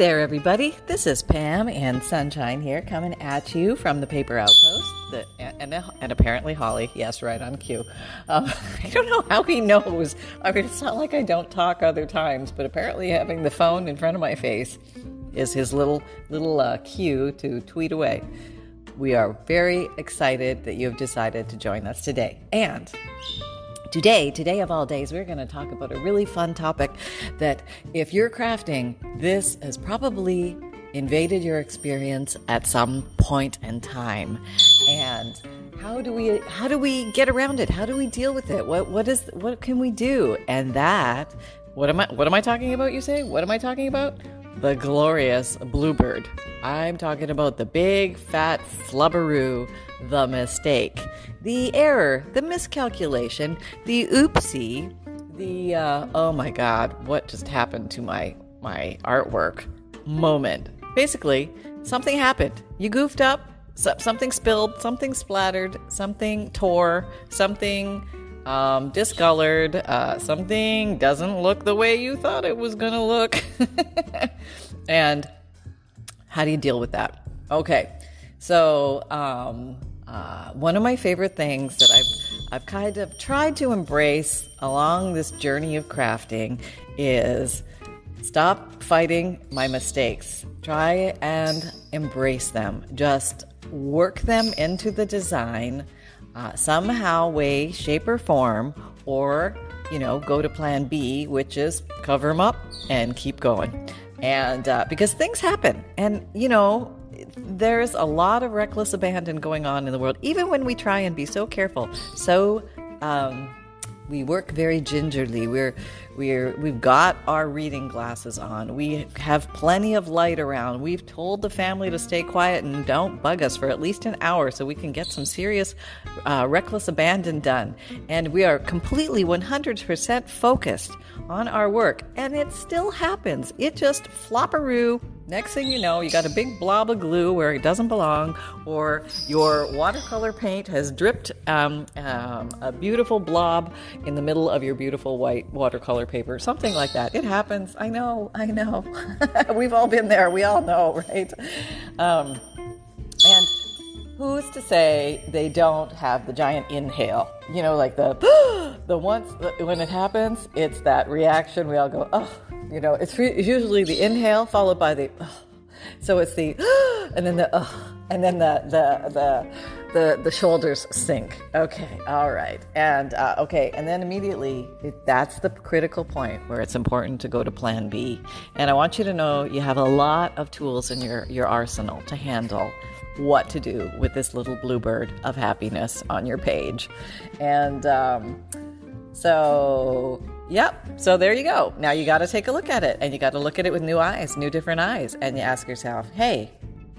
there, everybody. This is Pam and Sunshine here coming at you from the Paper Outpost. The, and, and apparently Holly, yes, right on cue. Um, I don't know how he knows. I mean, it's not like I don't talk other times, but apparently having the phone in front of my face is his little little uh, cue to tweet away. We are very excited that you have decided to join us today. And Today, today of all days, we're going to talk about a really fun topic that if you're crafting, this has probably invaded your experience at some point in time. And how do we how do we get around it? How do we deal with it? What what is what can we do? And that what am I what am I talking about you say? What am I talking about? The glorious bluebird. I'm talking about the big fat flubberoo the mistake, the error, the miscalculation, the oopsie, the uh, oh my god, what just happened to my my artwork moment. Basically, something happened. You goofed up, something spilled, something splattered, something tore, something um, discolored, uh, something doesn't look the way you thought it was going to look. and how do you deal with that? Okay, so um, uh, one of my favorite things that I've I've kind of tried to embrace along this journey of crafting is stop fighting my mistakes. Try and embrace them. Just work them into the design uh, somehow, way, shape, or form, or you know, go to plan B, which is cover them up and keep going. And uh, because things happen, and you know, there's a lot of reckless abandon going on in the world, even when we try and be so careful, so um, we work very gingerly. We're we're we've got our reading glasses on. We have plenty of light around. We've told the family to stay quiet and don't bug us for at least an hour so we can get some serious uh, reckless abandon done. And we are completely 100% focused on our work, and it still happens. It just flopperoo Next thing you know, you got a big blob of glue where it doesn't belong, or your watercolor paint has dripped um, um, a beautiful blob in the middle of your beautiful white watercolor paper, something like that. It happens. I know, I know. We've all been there. We all know, right? Um, who's to say they don't have the giant inhale? You know, like the the once when it happens, it's that reaction. We all go, oh you know, it's, usually the inhale followed by the, oh. so it's the, and then the, oh, and then the, the, the, the, the shoulders sink. Okay, all right. And uh, okay, and then immediately it, that's the critical point where it's important to go to plan B. And I want you to know you have a lot of tools in your, your arsenal to handle what to do with this little bluebird of happiness on your page. And um, so Yep. So there you go. Now you got to take a look at it and you got to look at it with new eyes, new different eyes. And you ask yourself, hey,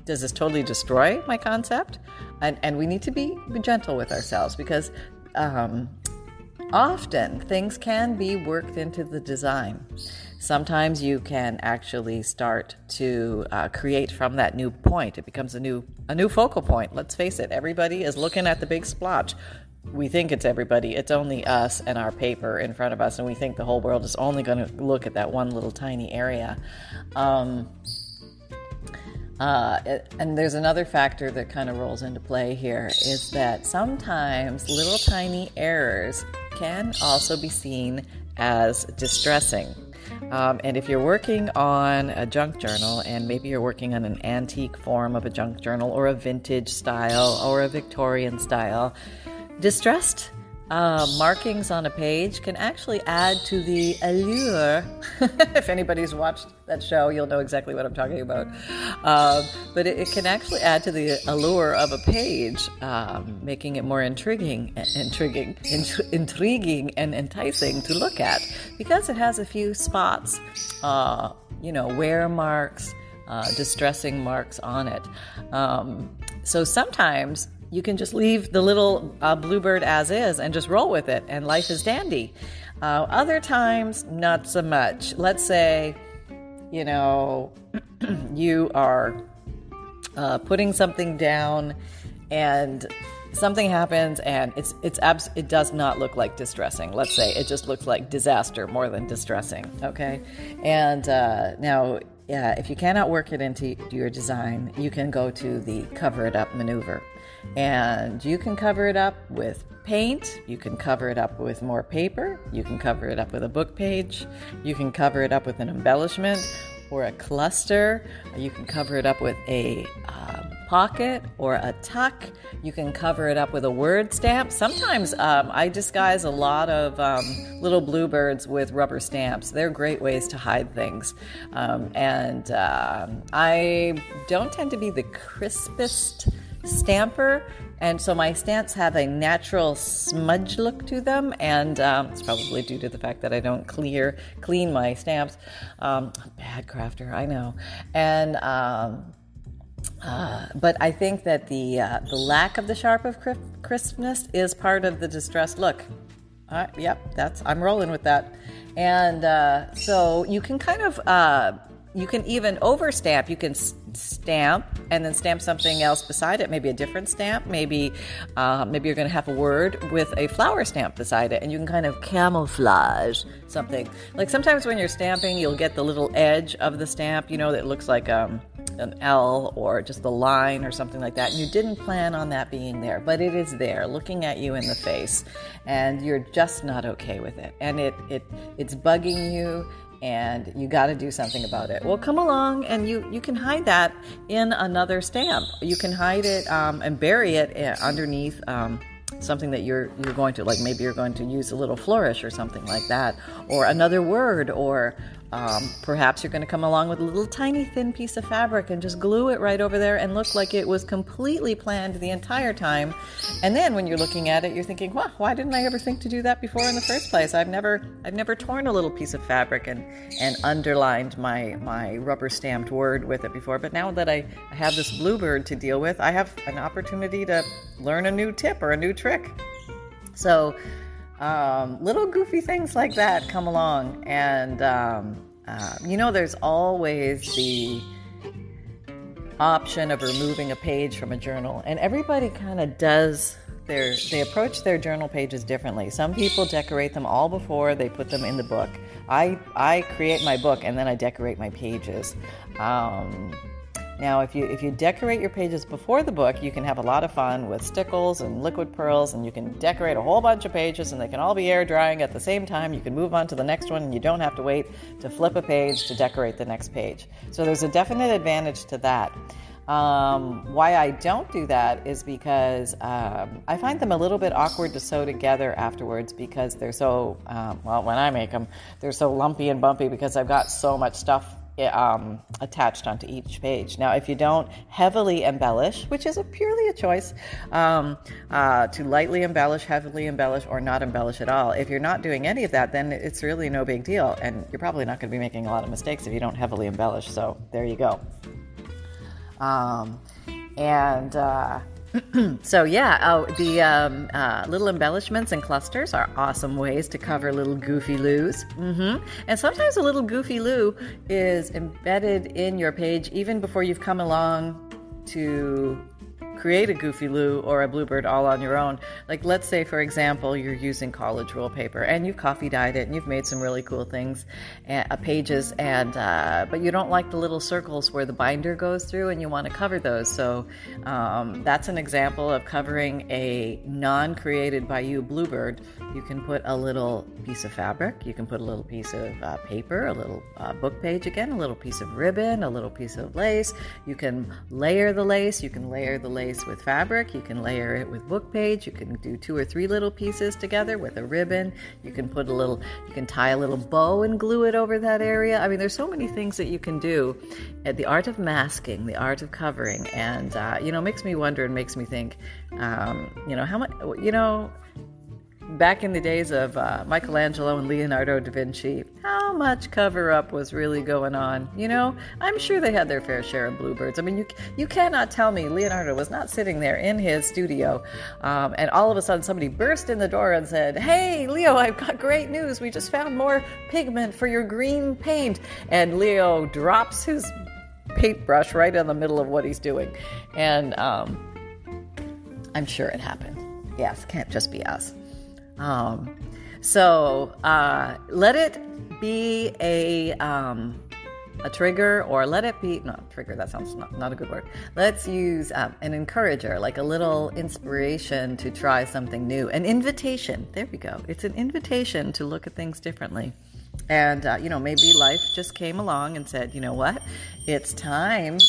does this totally destroy my concept? And, and we need to be gentle with ourselves because um, often things can be worked into the design. Sometimes you can actually start to uh, create from that new point. It becomes a new a new focal point. Let's face it, everybody is looking at the big splotch we think it's everybody. It's only us and our paper in front of us, and we think the whole world is only going to look at that one little tiny area. Um, uh, and there's another factor that kind of rolls into play here is that sometimes little tiny errors can also be seen as distressing. Um, and if you're working on a junk journal and maybe you're working on an antique form of a junk journal or a vintage style or a Victorian style, Distressed uh, markings on a page can actually add to the allure. if anybody's watched that show, you'll know exactly what I'm talking about. Um, but it, it, can actually add to the allure of a page, um, making it more intriguing, intriguing, intriguing, and enticing to look at because it has a few spots, uh, you know, wear marks, uh, distressing marks on it. Um, so sometimes you can just leave the little uh, bluebird as is and just roll with it, and life is dandy. Uh, other times, not so much. Let's say, you know, you are uh, putting something down, and something happens, and it's it's abs- it does not look like distressing. Let's say it just looks like disaster more than distressing. Okay, and uh, now yeah, if you cannot work it into your design, you can go to the cover it up maneuver. And you can cover it up with paint, you can cover it up with more paper, you can cover it up with a book page, you can cover it up with an embellishment or a cluster, you can cover it up with a um, pocket or a tuck. You can cover it up with a word stamp. Sometimes um, I disguise a lot of um, little bluebirds with rubber stamps. They're great ways to hide things. Um, and uh, I don't tend to be the crispest stamper, and so my stamps have a natural smudge look to them, and um, it's probably due to the fact that I don't clear clean my stamps. Um, bad crafter, I know, and. Um, uh, but I think that the uh, the lack of the sharp of crispness is part of the distressed look. Uh, yep, that's I'm rolling with that, and uh, so you can kind of uh, you can even over stamp. You can stamp and then stamp something else beside it. Maybe a different stamp. Maybe uh, maybe you're going to have a word with a flower stamp beside it, and you can kind of camouflage something. Like sometimes when you're stamping, you'll get the little edge of the stamp. You know that looks like um, an L or just the line or something like that. And you didn't plan on that being there, but it is there, looking at you in the face, and you're just not okay with it, and it it it's bugging you and you got to do something about it. Well, come along and you you can hide that in another stamp. You can hide it um, and bury it eh, underneath. Um, something that you're you're going to like maybe you're going to use a little flourish or something like that or another word or um, perhaps you're going to come along with a little tiny thin piece of fabric and just glue it right over there and look like it was completely planned the entire time. And then when you're looking at it, you're thinking, "Well, why didn't I ever think to do that before in the first place? I've never, I've never torn a little piece of fabric and and underlined my my rubber stamped word with it before. But now that I, I have this bluebird to deal with, I have an opportunity to learn a new tip or a new trick. So." Um, little goofy things like that come along, and um, uh, you know, there's always the option of removing a page from a journal, and everybody kind of does their they approach their journal pages differently. Some people decorate them all before they put them in the book. I I create my book and then I decorate my pages. Um, now, if you if you decorate your pages before the book, you can have a lot of fun with stickles and liquid pearls, and you can decorate a whole bunch of pages, and they can all be air drying at the same time. You can move on to the next one, and you don't have to wait to flip a page to decorate the next page. So there's a definite advantage to that. Um, why I don't do that is because um, I find them a little bit awkward to sew together afterwards because they're so, um, well, when I make them, they're so lumpy and bumpy because I've got so much stuff um, attached onto each page. Now, if you don't heavily embellish, which is a purely a choice, um, uh, to lightly embellish, heavily embellish, or not embellish at all, if you're not doing any of that, then it's really no big deal. And you're probably not going to be making a lot of mistakes if you don't heavily embellish. So there you go. Um, and uh, so yeah, oh, the um, uh, little embellishments and clusters are awesome ways to cover little goofy loos. Mm-hmm. And sometimes a little goofy loo is embedded in your page even before you've come along to create a Goofy Loo or a Bluebird all on your own. Like, let's say, for example, you're using college roll paper and you've coffee dyed it and you've made some really cool things, uh, pages, and uh, but you don't like the little circles where the binder goes through, and you want to cover those. So um, that's an example of covering a non-created by you Bluebird. You can put a little piece of fabric, you can put a little piece of uh, paper, a little uh, book page again, a little piece of ribbon, a little piece of lace. You can layer the lace. You can layer the lace lace with fabric. You can layer it with book page. You can do two or three little pieces together with a ribbon. You can put a little, you can tie a little bow and glue it over that area. I mean, there's so many things that you can do. The art of masking, the art of covering, and uh, you know, makes me wonder and makes me think, um, you know, how much, you know, back in the days of uh, Michelangelo and Leonardo da Vinci, how much cover up was really going on? You know, I'm sure they had their fair share of bluebirds. I mean, you you cannot tell me Leonardo was not sitting there in his studio, um, and all of a sudden somebody burst in the door and said, "Hey, Leo, I've got great news. We just found more pigment for your green paint." And Leo drops his paintbrush right in the middle of what he's doing, and um, I'm sure it happened. Yes, can't just be us. Um, so uh, let it be a um, a trigger or let it be no trigger that sounds not, not a good word. Let's use um, an encourager like a little inspiration to try something new. An invitation. There we go. It's an invitation to look at things differently. And uh, you know maybe life just came along and said you know what? It's time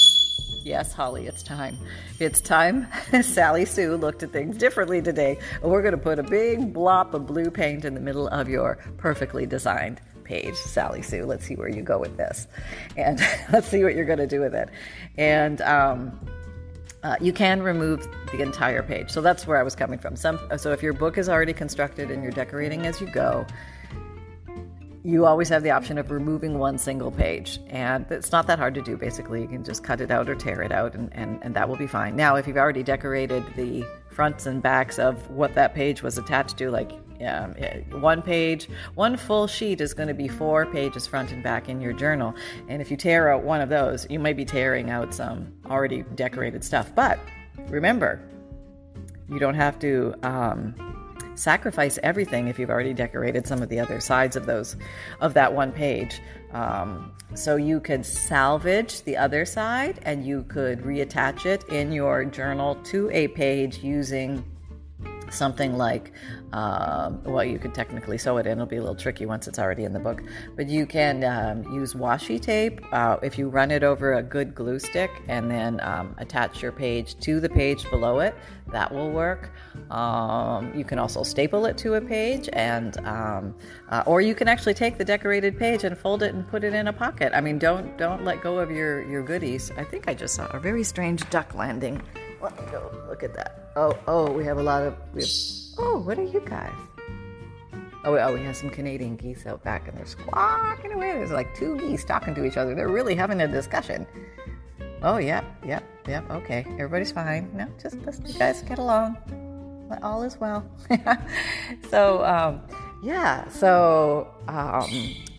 Yes, Holly, it's time. It's time. Sally Sue looked at things differently today. We're going to put a big blob of blue paint in the middle of your perfectly designed page, Sally Sue. Let's see where you go with this. And let's see what you're going to do with it. And, um, uh, you can remove the entire page. So that's where I was coming from. Some, so if your book is already constructed and you're decorating as you go, you always have the option of removing one single page. And it's not that hard to do, basically. You can just cut it out or tear it out, and, and, and that will be fine. Now, if you've already decorated the fronts and backs of what that page was attached to, like um, one page, one full sheet is going to be four pages front and back in your journal. And if you tear out one of those, you might be tearing out some already decorated stuff. But remember, you don't have to. Um, sacrifice everything if you've already decorated some of the other sides of those of that one page. Um, so you could salvage the other side and you could reattach it in your journal to a page using something like um, well you could technically sew it in. It'll be a little tricky once it's already in the book. But you can um, use washi tape uh, if you run it over a good glue stick and then um, attach your page to the page below it that will work. Um, you can also staple it to a page and um, uh, or you can actually take the decorated page and fold it and put it in a pocket. I mean don't don't let go of your your goodies. I think i just saw a very strange duck landing let me go look at that. Oh, oh, we have a lot of. Have, oh, what are you guys? Oh, oh, we have some Canadian geese out back, and they're squawking away. There's like two geese talking to each other. They're really having a discussion. Oh, yep, yep, yep. Okay, everybody's fine. No, just let you guys get along. All is well. so, um, yeah. So, um,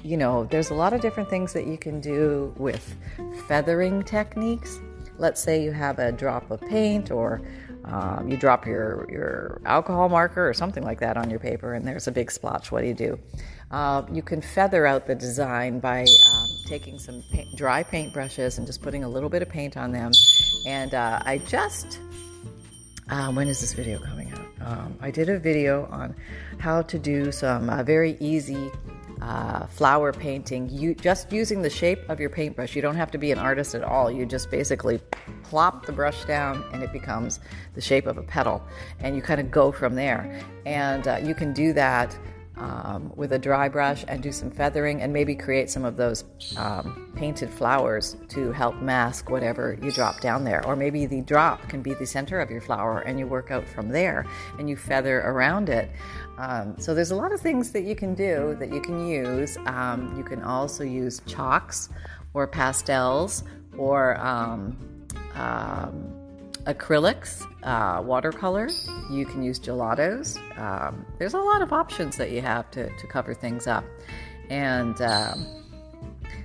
you know, there's a lot of different things that you can do with feathering techniques let's say you have a drop of paint or um, you drop your, your alcohol marker or something like that on your paper and there's a big splotch. What do you do? Uh, you can feather out the design by um, taking some paint, dry paint brushes and just putting a little bit of paint on them. And uh, I just, uh, when is this video coming out? Um, I did a video on how to do some uh, very easy uh, flower painting, you just using the shape of your paintbrush. You don't have to be an artist at all. You just basically plop the brush down and it becomes the shape of a petal, and you kind of go from there. And uh, you can do that um, with a dry brush and do some feathering and maybe create some of those um, painted flowers to help mask whatever you drop down there. Or maybe the drop can be the center of your flower and you work out from there and you feather around it. Um, so there's a lot of things that you can do that you can use. Um, you can also use chalks or pastels or um, um, acrylics, uh, watercolor. You can use gelatos. Um, there's a lot of options that you have to, to cover things up. And um,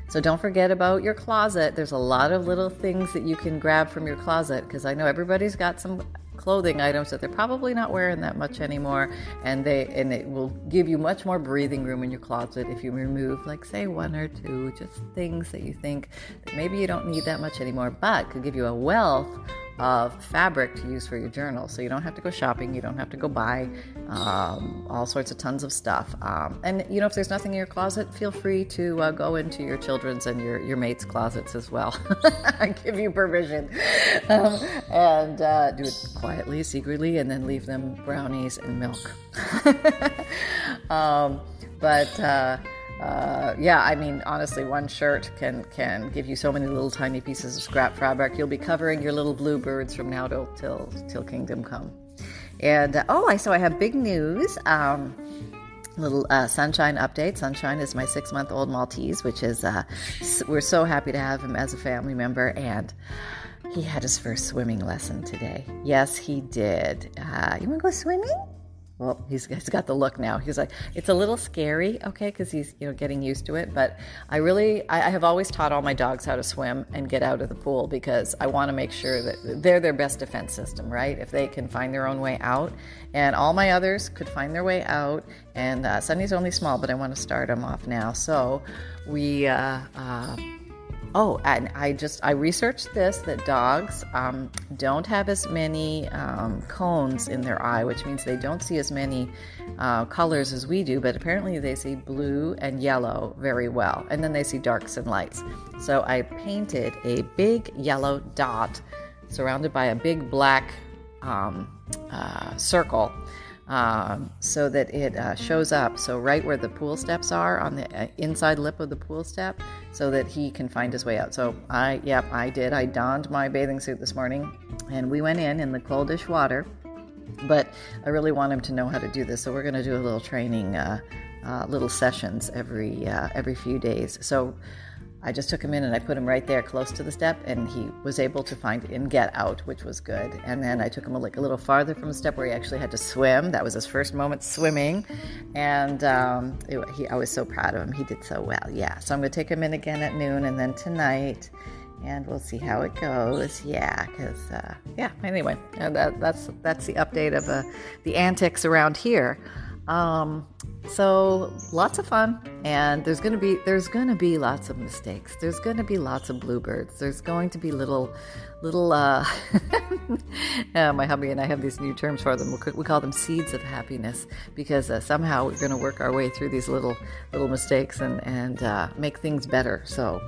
so don't forget about your closet. There's a lot of little things that you can grab from your closet because I know everybody's got some clothing items that they're probably not wearing that much anymore and they and it will give you much more breathing room in your closet if you remove like say one or two just things that you think that maybe you don't need that much anymore but could give you a wealth of fabric to use for your journal. So you don't have to go shopping, you don't have to go buy um, all sorts of tons of stuff. Um, and you know, if there's nothing in your closet, feel free to uh, go into your children's and your, your mates' closets as well. I give you permission. Um, and uh, do it quietly, secretly, and then leave them brownies and milk. Um, but uh, uh, yeah, I mean, honestly, one shirt can can give you so many little tiny pieces of scrap fabric. You'll be covering your little bluebirds from now till till, till kingdom come. And uh, oh, I so I have big news. Um, little uh, sunshine update sunshine is my six month old maltese which is uh, we're so happy to have him as a family member and he had his first swimming lesson today yes he did uh, you want to go swimming well, he's, he's got the look now. He's like, it's a little scary, okay, because he's you know getting used to it. But I really, I, I, have always taught all my dogs how to swim and get out of the pool because I want to make sure that they're their best defense system, right? If they can find their own way out, and all my others could find their way out. And uh, Sunny's only small, but I want to start him off now. So we. Uh, uh, oh, and I just I researched this that dogs um, don't have as many um, cones in their eye, which means they don't see as many uh, colors as we do. But apparently, they see blue and yellow very well, and then they see darks and lights. So I painted a big yellow dot surrounded by a big black um, uh, circle um, so that it uh, shows up. So, right where the pool steps are on the uh, inside lip of the pool step, so that he can find his way out. So, I, yep, I did. I donned my bathing suit this morning and we went in in the coldish water. But I really want him to know how to do this. So, we're going to do a little training, uh, uh, little sessions every, uh, every few days. So, I just took him in and I put him right there close to the step, and he was able to find and get out, which was good. And then I took him a, like a little farther from the step where he actually had to swim. That was his first moment swimming, and um, it, he, I was so proud of him. He did so well. Yeah. So I'm going to take him in again at noon, and then tonight, and we'll see how it goes. Yeah, because uh, yeah. Anyway, that, that's that's the update of uh, the antics around here. Um, so lots of fun, and there's gonna be there's gonna be lots of mistakes. There's gonna be lots of bluebirds. There's going to be little little. Uh, my hubby and I have these new terms for them. We call them seeds of happiness because uh, somehow we're to work our way through these little little mistakes and and uh, make things better. So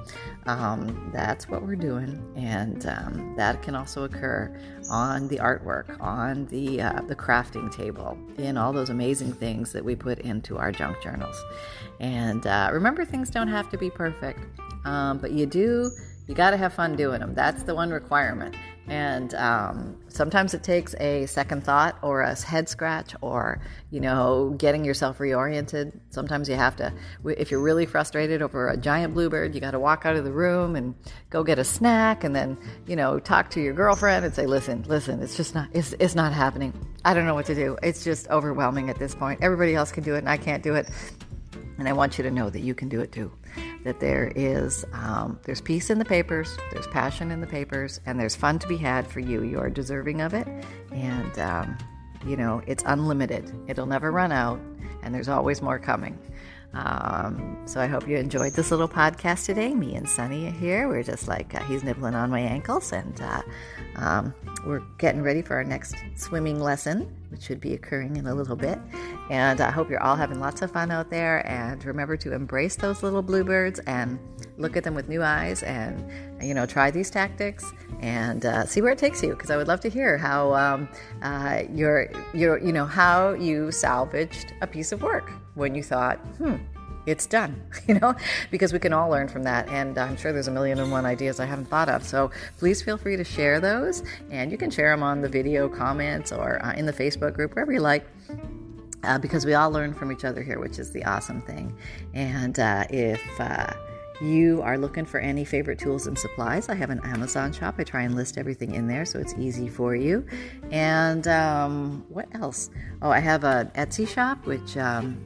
um, that's what we're doing, and um, that can also occur on the artwork, on the uh, the crafting table, in all those amazing things that we put into our junk journals. And uh, remember, things don't have to be perfect, um, but you do you got to have fun doing them. That's the one requirement. And um, sometimes it takes a second thought or a head scratch or, you know, getting yourself reoriented. Sometimes you have to, if you're really frustrated over a giant bluebird, you got to walk out of the room and go get a snack and then, you know, talk to your girlfriend and say, listen, listen, it's just not, it's, it's not happening. I don't know what to do. It's just overwhelming at this point. Everybody else can do it and I can't do it. And I want you to know that you can do it too that there is um, there's peace in the papers, there's passion in the papers, and there's fun to be had for you. You are deserving of it, and um, you know it's unlimited. It'll never run out, and there's always more coming. Um, so I hope you enjoyed this little podcast today. Me and Sunny here. We're just like uh, he's nibbling on my ankles, and uh, um, we're getting ready for our next swimming lesson, which should be occurring in a little bit. And I hope you're all having lots of fun out there. And remember to embrace those little bluebirds and look at them with new eyes, and you know try these tactics and uh, see where it takes you. Because I would love to hear how um, uh, your your you know how you salvaged a piece of work when you thought, hmm, it's done, you know, because we can all learn from that. And I'm sure there's a million and one ideas I haven't thought of. So please feel free to share those. And you can share them on the video comments or uh, in the Facebook group, wherever you like. Uh, because we all learn from each other here, which is the awesome thing. And uh, if uh, you are looking for any favorite tools and supplies, I have an Amazon shop. I try and list everything in there so it's easy for you. And um, what else? Oh, I have an Etsy shop, which um,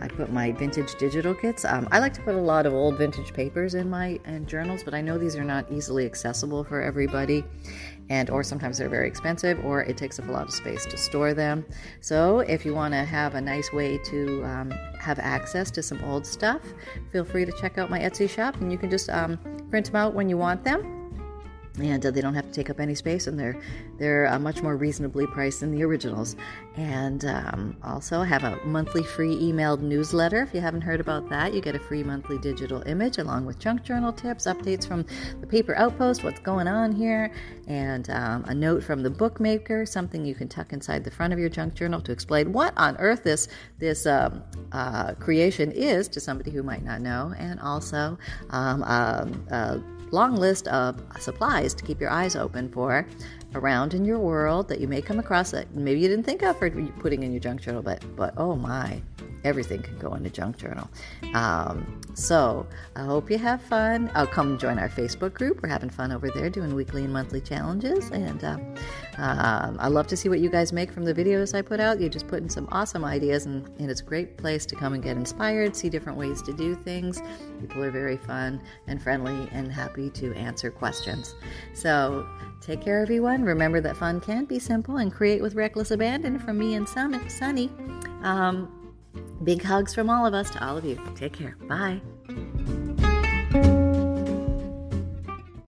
I put my vintage digital kits. Um, I like to put a lot of old vintage papers in my journals, but I know these are not easily accessible for everybody, and or sometimes they're very expensive, or it takes up a lot of space to store them. So if you want to have a nice way to um, have access to some old stuff, feel free to check out my Etsy shop, and you can just um, print them out when you want them and uh, they don't have to take up any space and they're they're uh, much more reasonably priced than the originals. And um, also have a monthly free emailed newsletter. If you haven't heard about that you get a free monthly digital image along with junk journal tips updates from the paper outpost what's going on here and um, a note from the bookmaker something you can tuck inside the front of your junk journal to explain what on earth this this um, uh, creation is to somebody who might not know. And also um, um, uh, long list of supplies to keep your eyes open for around in your world that you may come across that maybe you didn't think of for putting in your junk journal, but but oh my, everything can go in a junk journal. Um, so I hope you have fun. I'll come join our Facebook group. We're having fun over there doing weekly and monthly challenges. And uh, um, I love to see what you guys make from the videos I put out. You just put in some awesome ideas, and, and it's a great place to come and get inspired, see different ways to do things. People are very fun and friendly and happy to answer questions. So take care, everyone. Remember that fun can be simple and create with reckless abandon from me and Sunny. Um, Big hugs from all of us to all of you. Take care. Bye.